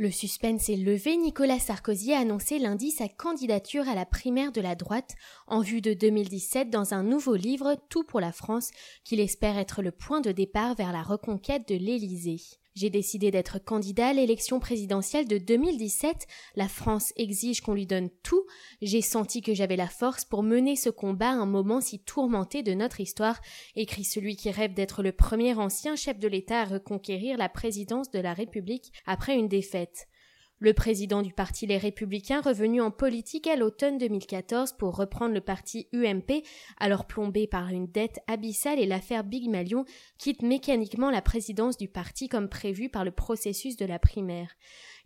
Le suspense est levé, Nicolas Sarkozy a annoncé lundi sa candidature à la primaire de la droite en vue de 2017 dans un nouveau livre Tout pour la France qu'il espère être le point de départ vers la reconquête de l'Élysée. J'ai décidé d'être candidat à l'élection présidentielle de 2017. La France exige qu'on lui donne tout. J'ai senti que j'avais la force pour mener ce combat à un moment si tourmenté de notre histoire, écrit celui qui rêve d'être le premier ancien chef de l'État à reconquérir la présidence de la République après une défaite. Le président du parti Les Républicains, revenu en politique à l'automne 2014 pour reprendre le parti UMP, alors plombé par une dette abyssale et l'affaire Big Malion, quitte mécaniquement la présidence du parti comme prévu par le processus de la primaire.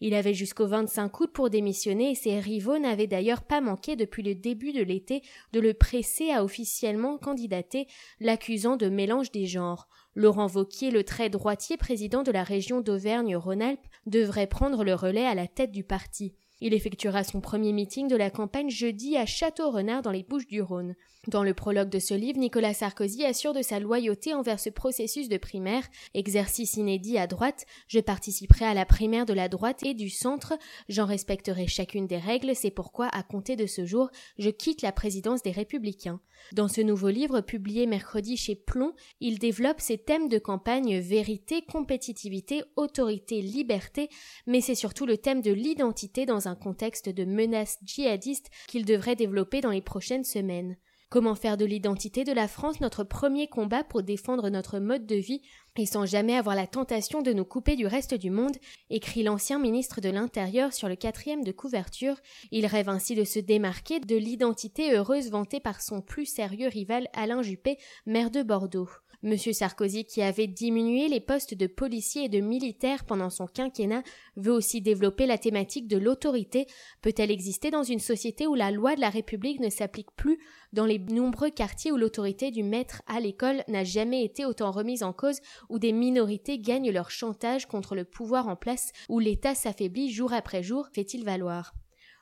Il avait jusqu'au 25 août pour démissionner et ses rivaux n'avaient d'ailleurs pas manqué depuis le début de l'été de le presser à officiellement candidater, l'accusant de mélange des genres. Laurent Vauquier, le très droitier président de la région d'Auvergne-Rhône-Alpes, devrait prendre le relais à la tête du parti. Il effectuera son premier meeting de la campagne jeudi à Château-Renard dans les Bouches-du-Rhône. Dans le prologue de ce livre, Nicolas Sarkozy assure de sa loyauté envers ce processus de primaire, exercice inédit à droite. Je participerai à la primaire de la droite et du centre. J'en respecterai chacune des règles. C'est pourquoi, à compter de ce jour, je quitte la présidence des Républicains. Dans ce nouveau livre, publié mercredi chez Plomb, il développe ses thèmes de campagne vérité, compétitivité, autorité, liberté, mais c'est surtout le thème de l'identité dans un contexte de menace djihadiste qu'il devrait développer dans les prochaines semaines. Comment faire de l'identité de la France notre premier combat pour défendre notre mode de vie et sans jamais avoir la tentation de nous couper du reste du monde, écrit l'ancien ministre de l'Intérieur sur le quatrième de couverture, il rêve ainsi de se démarquer de l'identité heureuse vantée par son plus sérieux rival Alain Juppé, maire de Bordeaux. Monsieur Sarkozy, qui avait diminué les postes de policiers et de militaires pendant son quinquennat, veut aussi développer la thématique de l'autorité. Peut-elle exister dans une société où la loi de la République ne s'applique plus dans les nombreux quartiers où l'autorité du maître à l'école n'a jamais été autant remise en cause, où des minorités gagnent leur chantage contre le pouvoir en place, où l'État s'affaiblit jour après jour, fait-il valoir?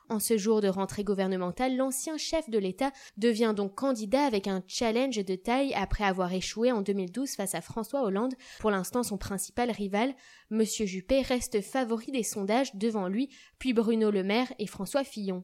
En ce jour de rentrée gouvernementale, l'ancien chef de l'État devient donc candidat avec un challenge de taille après avoir échoué en 2012 face à François Hollande, pour l'instant son principal rival. Monsieur Juppé reste favori des sondages devant lui, puis Bruno Le Maire et François Fillon.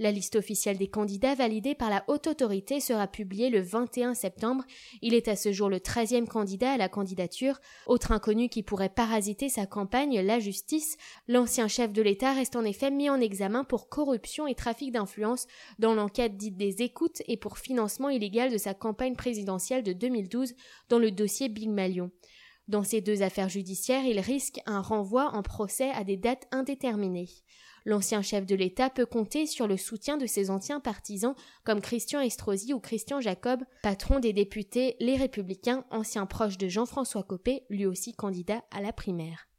La liste officielle des candidats validée par la haute autorité sera publiée le 21 septembre. Il est à ce jour le treizième candidat à la candidature. Autre inconnu qui pourrait parasiter sa campagne, la justice. L'ancien chef de l'État reste en effet mis en examen pour corruption et trafic d'influence dans l'enquête dite des écoutes et pour financement illégal de sa campagne présidentielle de 2012 dans le dossier Big Malion. Dans ces deux affaires judiciaires, il risque un renvoi en procès à des dates indéterminées. L'ancien chef de l'État peut compter sur le soutien de ses anciens partisans comme Christian Estrosi ou Christian Jacob, patron des députés Les Républicains, ancien proche de Jean-François Copé, lui aussi candidat à la primaire.